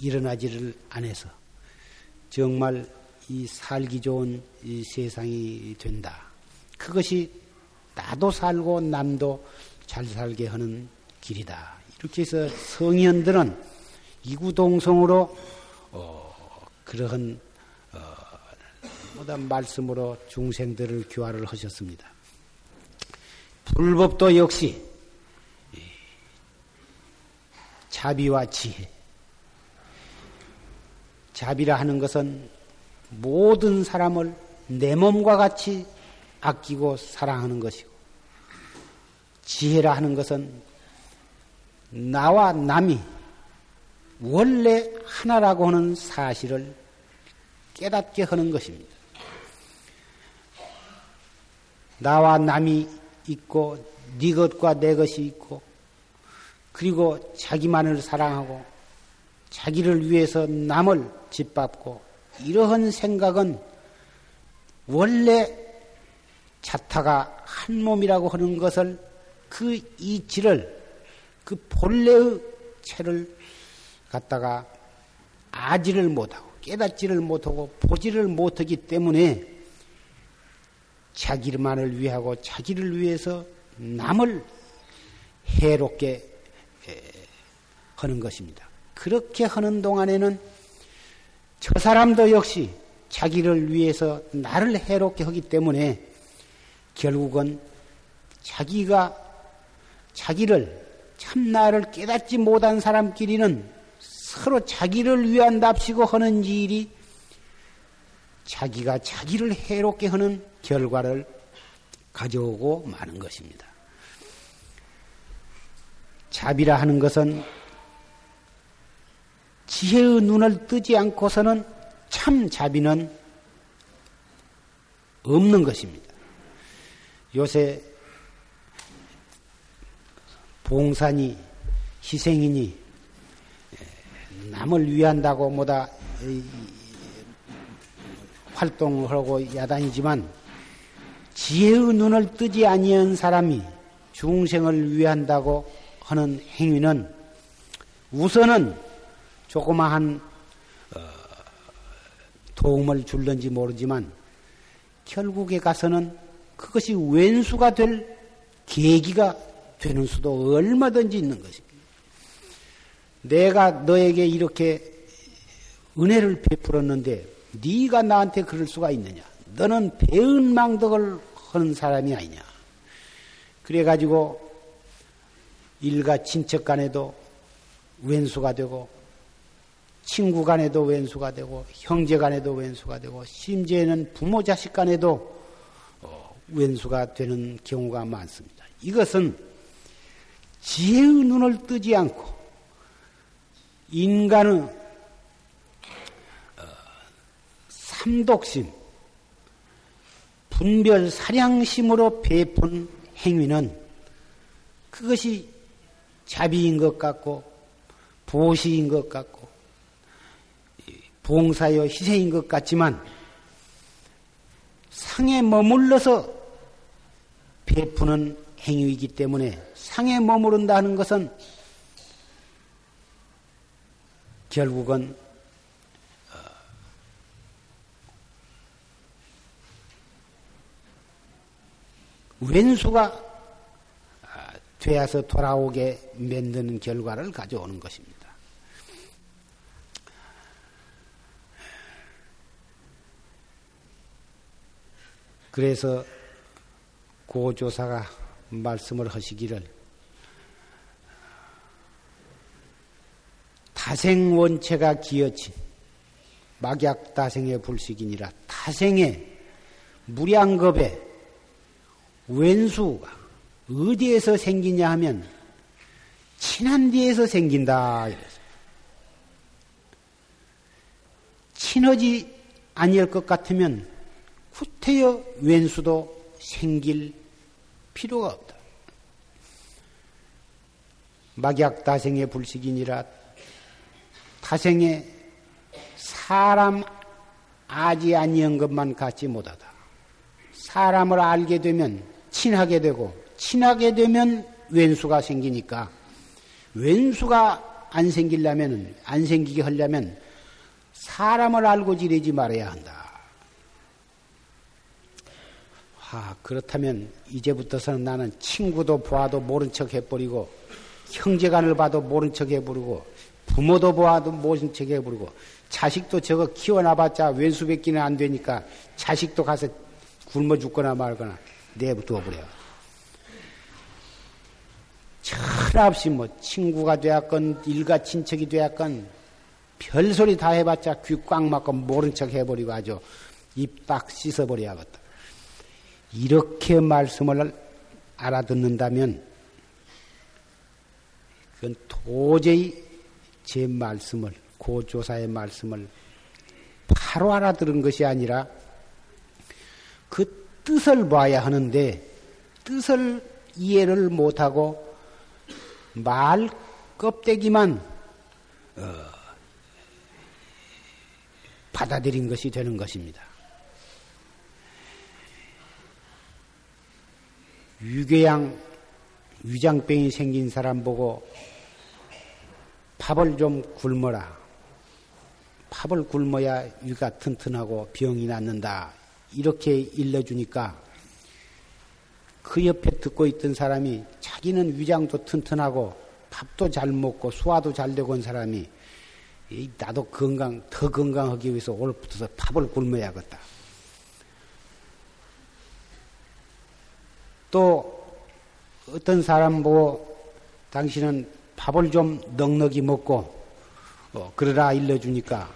일어나지를 않아서 정말 이 살기 좋은 이 세상이 된다. 그것이 나도 살고 남도 잘 살게 하는 길이다. 이렇게 해서 성현들은 이구동성으로 어, 그러한 어, 뭐다 말씀으로 중생들을 교화를 하셨습니다. 불법도 역시 자비와 지혜. 자비라 하는 것은 모든 사람을 내 몸과 같이 아끼고 사랑하는 것이고 지혜라 하는 것은 나와 남이 원래 하나라고 하는 사실을 깨닫게 하는 것입니다. 나와 남이 있고 네 것과 내 것이 있고 그리고 자기만을 사랑하고 자기를 위해서 남을 짓밟고 이러한 생각은 원래 자타가 한 몸이라고 하는 것을 그 이치를 그 본래의 체를 갖다가 아지를 못하고 깨닫지를 못하고 보지를 못하기 때문에 자기만을 위하고 자기를 위해서 남을 해롭게 하는 것입니다. 그렇게 하는 동안에는 저 사람도 역시 자기를 위해서 나를 해롭게 하기 때문에 결국은 자기가 자기를 참 나를 깨닫지 못한 사람끼리는 서로 자기를 위한답시고 하는 일이 자기가 자기를 해롭게 하는 결과를 가져오고 마는 것입니다. 자비라 하는 것은 지혜의 눈을 뜨지 않고서는 참 자비는 없는 것입니다. 요새 봉산이 희생이니 남을 위한다고 뭐다 활동하고 야단이지만 지혜의 눈을 뜨지 아니한 사람이 중생을 위한다고 하는 행위는 우선은 조그마한 어, 도움을 줄는지 모르지만 결국에 가서는 그것이 왼수가 될 계기가 되는 수도 얼마든지 있는 것입니다. 내가 너에게 이렇게 은혜를 베풀었는데 네가 나한테 그럴 수가 있느냐? 너는 배은망덕을 하는 사람이 아니냐? 그래가지고 일가 친척 간에도 왼수가 되고 친구 간에도 왼수가 되고 형제 간에도 왼수가 되고 심지어는 부모 자식 간에도 어, 왼수가 되는 경우가 많습니다. 이것은 지혜의 눈을 뜨지 않고 인간의 어, 삼독심, 분별 사량심으로 베푼 행위는 그것이 자비인 것 같고 보시인 것 같고 봉사여 희생인 것 같지만 상에 머물러서 베푸는 행위이기 때문에 상에 머무른다 는 것은 결국은 왼수가 아, 되어서 돌아오게 만드는 결과를 가져오는 것입니다. 그래서 고조사가 말씀을 하시기를 타생 원체가 기어친 막약 다생의 불식이니라 타생의 무량겁에 왼수가 어디에서 생기냐 하면 친한 데에서 생긴다 이래서 친하지 아니할 것 같으면 후퇴여 왼수도 생길 필요가 없다. 막약 다생의 불식이니라 타생에 사람 아지 아니한 것만 갖지 못하다. 사람을 알게 되면 친하게 되고 친하게 되면 왼수가 생기니까 왼수가 안 생기려면 안 생기게 하려면 사람을 알고 지내지 말아야 한다. 아, 그렇다면 이제부터서는 나는 친구도 보아도 모른 척 해버리고 형제간을 봐도 모른 척 해버리고 부모도 보아도 모른 척 해버리고 자식도 저거 키워놔봤자 왼수밖기는 안 되니까 자식도 가서 굶어 죽거나 말거나 내부터 버려. 철없이 뭐 친구가 되었건 일가 친척이 되었건 별소리 다 해봤자 귀 꽉 막고 모른 척 해버리고 아주 입 딱 씻어버려야겠다. 이렇게 말씀을 알아듣는다면 그건 도저히 제 말씀을 고조사의 말씀을 바로 알아들은 것이 아니라 그 뜻을 봐야 하는데 뜻을 이해를 못하고 말 껍데기만 어, 받아들인 것이 되는 것입니다. 위궤양 위장병이 생긴 사람 보고 밥을 좀 굶어라. 밥을 굶어야 위가 튼튼하고 병이 낫는다. 이렇게 일러주니까 그 옆에 듣고 있던 사람이 자기는 위장도 튼튼하고 밥도 잘 먹고 소화도 잘 되고 온 사람이 나도 건강, 더 건강하기 위해서 오늘부터 밥을 굶어야겠다. 또 어떤 사람 보고 당신은 밥을 좀 넉넉히 먹고 어, 그러라 일러주니까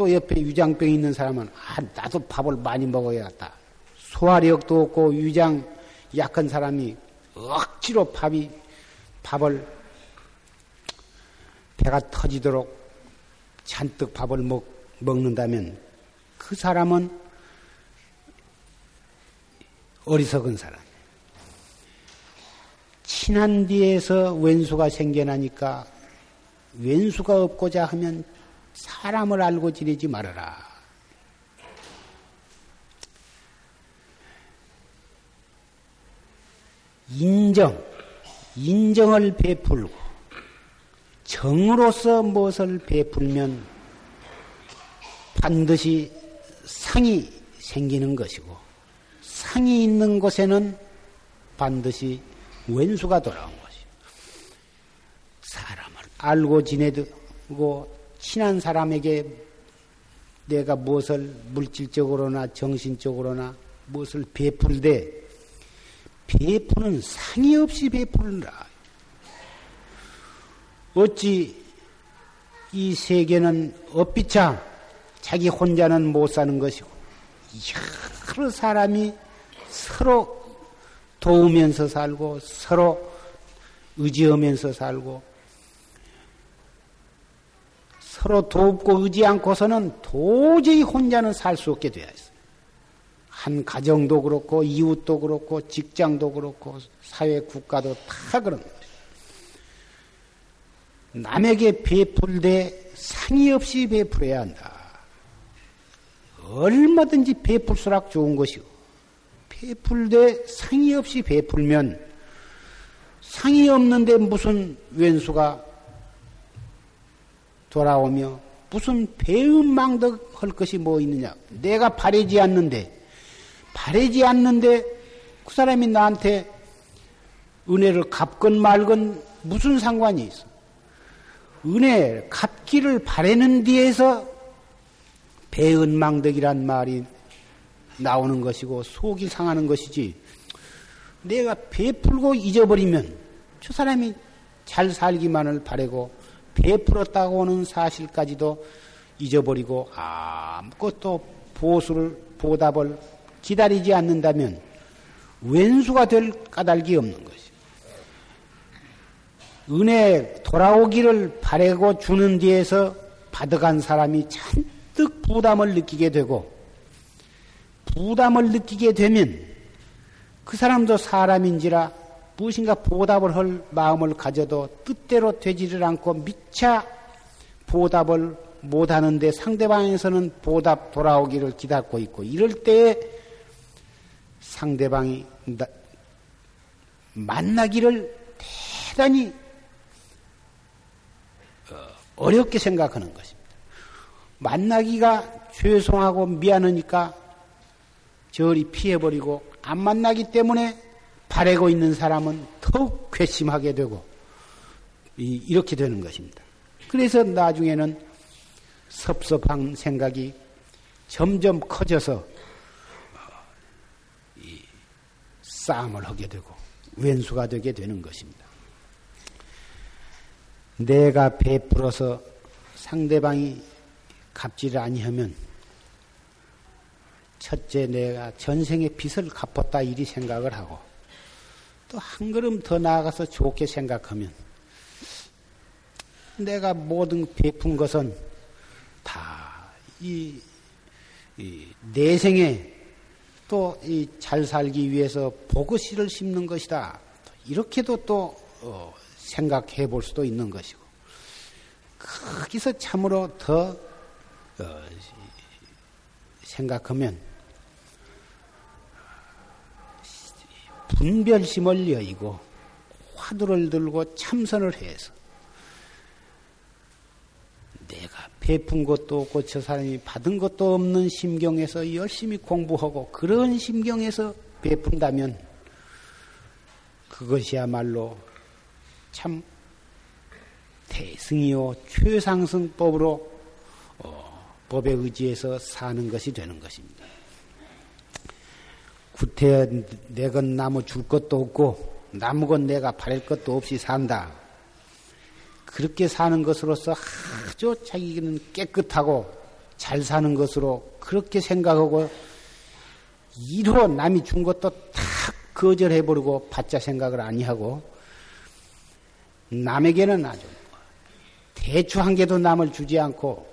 또 옆에 위장병 있는 사람은 아 나도 밥을 많이 먹어야겠다. 소화력도 없고 위장 약한 사람이 억지로 밥이 밥을 배가 터지도록 잔뜩 밥을 먹, 먹는다면 그 사람은 어리석은 사람. 친한 뒤에서 왼수가 생겨나니까 왼수가 없고자 하면 사람을 알고 지내지 말아라. 인정, 인정을 베풀고 정으로서 무엇을 베풀면 반드시 상이 생기는 것이고 상이 있는 곳에는 반드시 왼수가 돌아온 것이요. 사람을 알고 지내고 친한 사람에게 내가 무엇을 물질적으로나 정신적으로나 무엇을 베풀되 베푸는 상이 없이 베풀라. 어찌 이 세계는 업비차 자기 혼자는 못 사는 것이고 여러 사람이 서로 도우면서 살고 서로 의지하면서 살고 서로 돕고 의지 않고서는 도저히 혼자는 살 수 없게 되어 있어요. 한 가정도 그렇고 이웃도 그렇고 직장도 그렇고 사회 국가도 다 그런 거예요. 남에게 베풀되 상의 없이 베풀어야 한다. 얼마든지 베풀수록 좋은 것이고 베풀되 상의 없이 베풀면 상이 없는데 무슨 왼수가 돌아오며 무슨 배은망덕 할 것이 뭐 있느냐. 내가 바래지 않는데, 바래지 않는데 그 사람이 나한테 은혜를 갚건 말건 무슨 상관이 있어. 은혜 갚기를 바라는 뒤에서 배은망덕이란 말이 나오는 것이고 속이 상하는 것이지 내가 베풀고 잊어버리면 저 사람이 잘 살기만을 바라고 베풀었다고 하는 사실까지도 잊어버리고 아무것도 보수를 보답을 기다리지 않는다면 왼수가 될 까닭이 없는 것이. 은혜 돌아오기를 바라고 주는 뒤에서 받아간 사람이 잔뜩 부담을 느끼게 되고 부담을 느끼게 되면 그 사람도 사람인지라 무엇인가 보답을 할 마음을 가져도 뜻대로 되지를 않고 미차 보답을 못하는데 상대방에서는 보답 돌아오기를 기다리고 있고 이럴 때 상대방이 만나기를 대단히 어, 어렵게 생각하는 것입니다. 만나기가 죄송하고 미안하니까 저리 피해버리고 안 만나기 때문에 바래고 있는 사람은 더욱 괘씸하게 되고 이렇게 되는 것입니다. 그래서 나중에는 섭섭한 생각이 점점 커져서 싸움을 하게 되고 왼수가 되게 되는 것입니다. 내가 베풀어서 상대방이 갚지를 아니하면 첫째 내가 전생의 빚을 갚았다 이리 생각을 하고 또 한 걸음 더 나아가서 좋게 생각하면 내가 모든 베푼 것은 다이 이 내생에 또 이 잘 살기 위해서 보고씨를 심는 것이다. 이렇게도 또 어, 생각해 볼 수도 있는 것이고 거기서 참으로 더 어, 생각하면 분별심을 여의고 화두를 들고 참선을 해서 내가 베푼 것도 없고 저 사람이 받은 것도 없는 심경에서 열심히 공부하고 그런 심경에서 베푼다면 그것이야말로 참 대승이요 최상승법으로 어, 법에 의지해서 사는 것이 되는 것입니다. 구태 내건 나무 줄 것도 없고 나무건 내가 바랄 것도 없이 산다. 그렇게 사는 것으로서 아주 자기는 깨끗하고 잘 사는 것으로 그렇게 생각하고 이로 남이 준 것도 다 거절해버리고 받자 생각을 아니하고 남에게는 아주 대추 한 개도 남을 주지 않고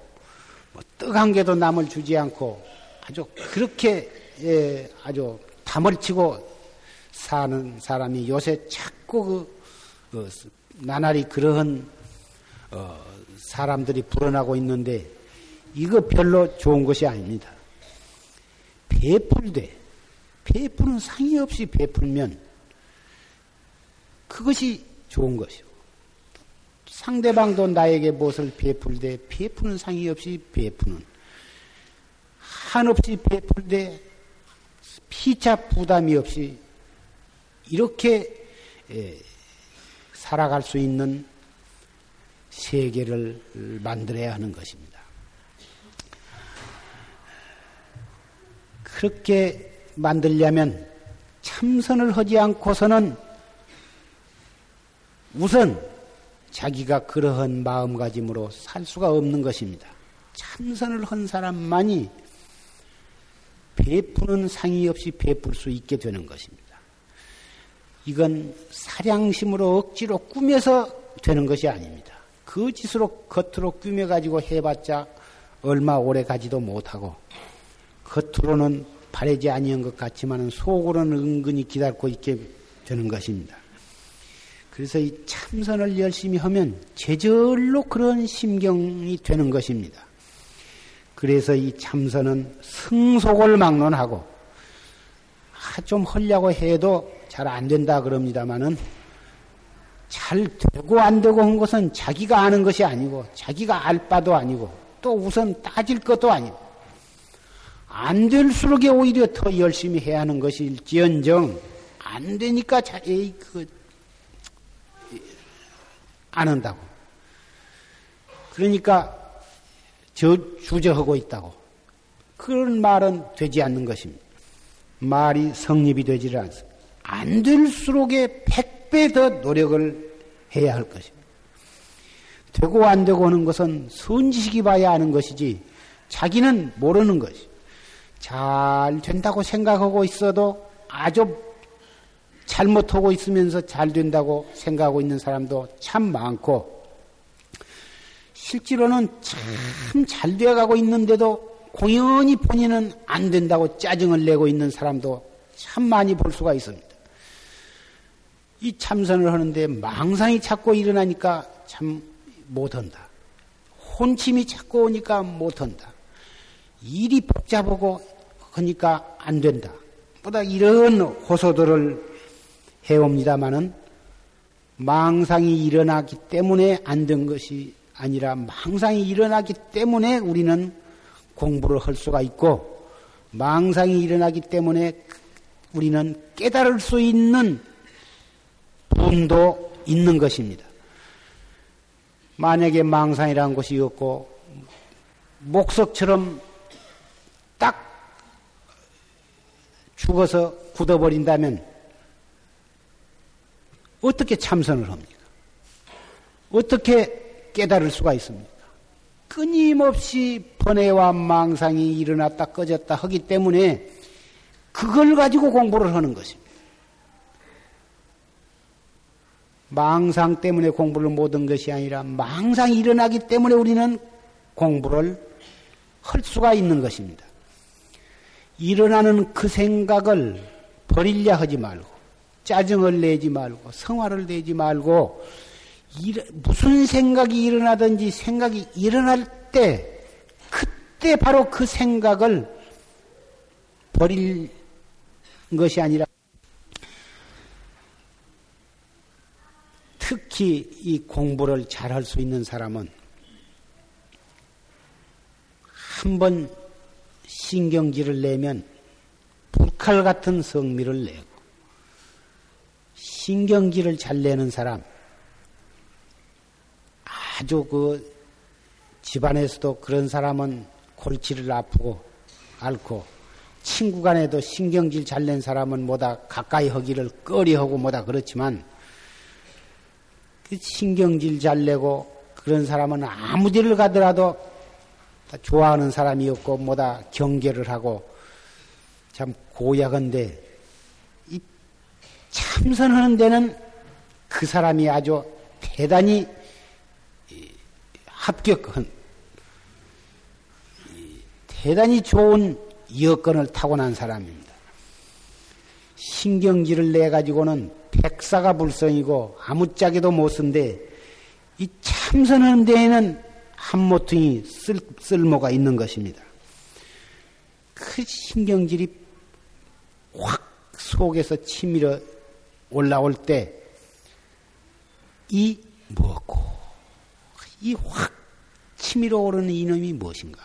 뭐 떡 한 개도 남을 주지 않고 아주 그렇게 예, 아주 담을 치고 사는 사람이 요새 자꾸 그, 어, 나날이 그러한 어, 사람들이 불어나고 있는데 이거 별로 좋은 것이 아닙니다. 베풀되 베푸는 상의 없이 베풀면 그것이 좋은 것이고 상대방도 나에게 무엇을 베풀되 베푸는 상의 없이 베푸는 한없이 베풀되 피차 부담이 없이 이렇게 살아갈 수 있는 세계를 만들어야 하는 것입니다. 그렇게 만들려면 참선을 하지 않고서는 우선 자기가 그러한 마음가짐으로 살 수가 없는 것입니다. 참선을 한 사람만이 베푸는 상의 없이 베풀 수 있게 되는 것입니다. 이건 사량심으로 억지로 꾸며서 되는 것이 아닙니다. 그 짓으로 겉으로 꾸며가지고 해봤자 얼마 오래 가지도 못하고 겉으로는 바래지 아니한 것 같지만 속으로는 은근히 기다리고 있게 되는 것입니다. 그래서 이 참선을 열심히 하면 제절로 그런 심경이 되는 것입니다. 그래서 이 참선은 승속을 막론하고 아, 좀 하려고 해도 잘 안 된다 그럽니다마는 잘 되고 안 되고 한 것은 자기가 아는 것이 아니고 자기가 알 바도 아니고 또 우선 따질 것도 아니고 안 될수록에 오히려 더 열심히 해야 하는 것일지언정 안 되니까 자, 에이 그안 한다고. 그러니까 저 주저하고 있다고. 그런 말은 되지 않는 것입니다. 말이 성립이 되지를 않습니다. 안 될수록에 백배 더 노력을 해야 할 것입니다. 되고 안 되고 하는 것은 선지식이 봐야 하는 것이지 자기는 모르는 것이. 잘 된다고 생각하고 있어도 아주 잘못하고 있으면서 잘 된다고 생각하고 있는 사람도 참 많고 실제로는 참 잘 되어가고 있는데도 공연히 본인은 안 된다고 짜증을 내고 있는 사람도 참 많이 볼 수가 있습니다. 이 참선을 하는데 망상이 자꾸 일어나니까 참 못한다. 혼침이 자꾸 오니까 못한다. 일이 복잡하고 하니까 안 된다. 보다 이런 호소들을 해옵니다마는 망상이 일어나기 때문에 안 된 것이 아니라 망상이 일어나기 때문에 우리는 공부를 할 수가 있고 망상이 일어나기 때문에 우리는 깨달을 수 있는 분도 있는 것입니다. 만약에 망상이라는 것이 없고 목석처럼 딱 죽어서 굳어버린다면 어떻게 참선을 합니까? 어떻게 깨달을 수가 있습니까? 끊임없이 번뇌와 망상이 일어났다 꺼졌다 하기 때문에 그걸 가지고 공부를 하는 것입니다. 망상 때문에 공부를 못한 것이 아니라 망상이 일어나기 때문에 우리는 공부를 할 수가 있는 것입니다. 일어나는 그 생각을 버리려 하지 말고, 짜증을 내지 말고, 성화를 내지 말고, 일, 무슨 생각이 일어나든지 생각이 일어날 때 그때 바로 그 생각을 버릴 것이 아니라 특히 이 공부를 잘 할 수 있는 사람은 한 번 신경질을 내면 불칼 같은 성미를 내고 신경질을 잘 내는 사람 아주 그 집안에서도 그런 사람은 골치를 아프고 앓고 친구 간에도 신경질 잘 낸 사람은 뭐다 가까이 하기를 꺼리하고 뭐다 그렇지만 그 신경질 잘 내고 그런 사람은 아무 데를 가더라도 좋아하는 사람이었고 뭐다 경계를 하고 참 고약한데 이 참선하는 데는 그 사람이 아주 대단히 합격한 대단히 좋은 여건을 타고난 사람입니다. 신경질을 내 가지고는 백사가 불성이고 아무짝에도 못 쓴데 이 참선하는 데에는 한 모퉁이 쓸, 쓸모가 있는 것입니다. 그 신경질이 확 속에서 치밀어 올라올 때이 무엇고 이 확 치밀어 오르는 이놈이 무엇인가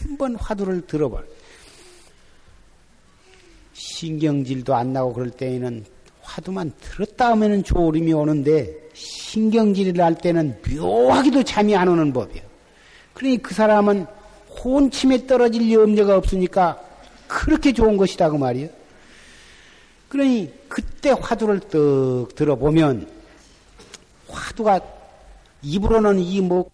한 번 화두를 들어봐 신경질도 안 나고 그럴 때에는 화두만 들었다 하면은 졸음이 오는데 신경질을 할 때는 묘하기도 잠이 안 오는 법이에요. 그러니 그 사람은 혼침에 떨어질 염려가 없으니까 그렇게 좋은 것이다 그 말이에요. 그러니 그때 화두를 떡 들어보면 화두가 입으로는 이 목,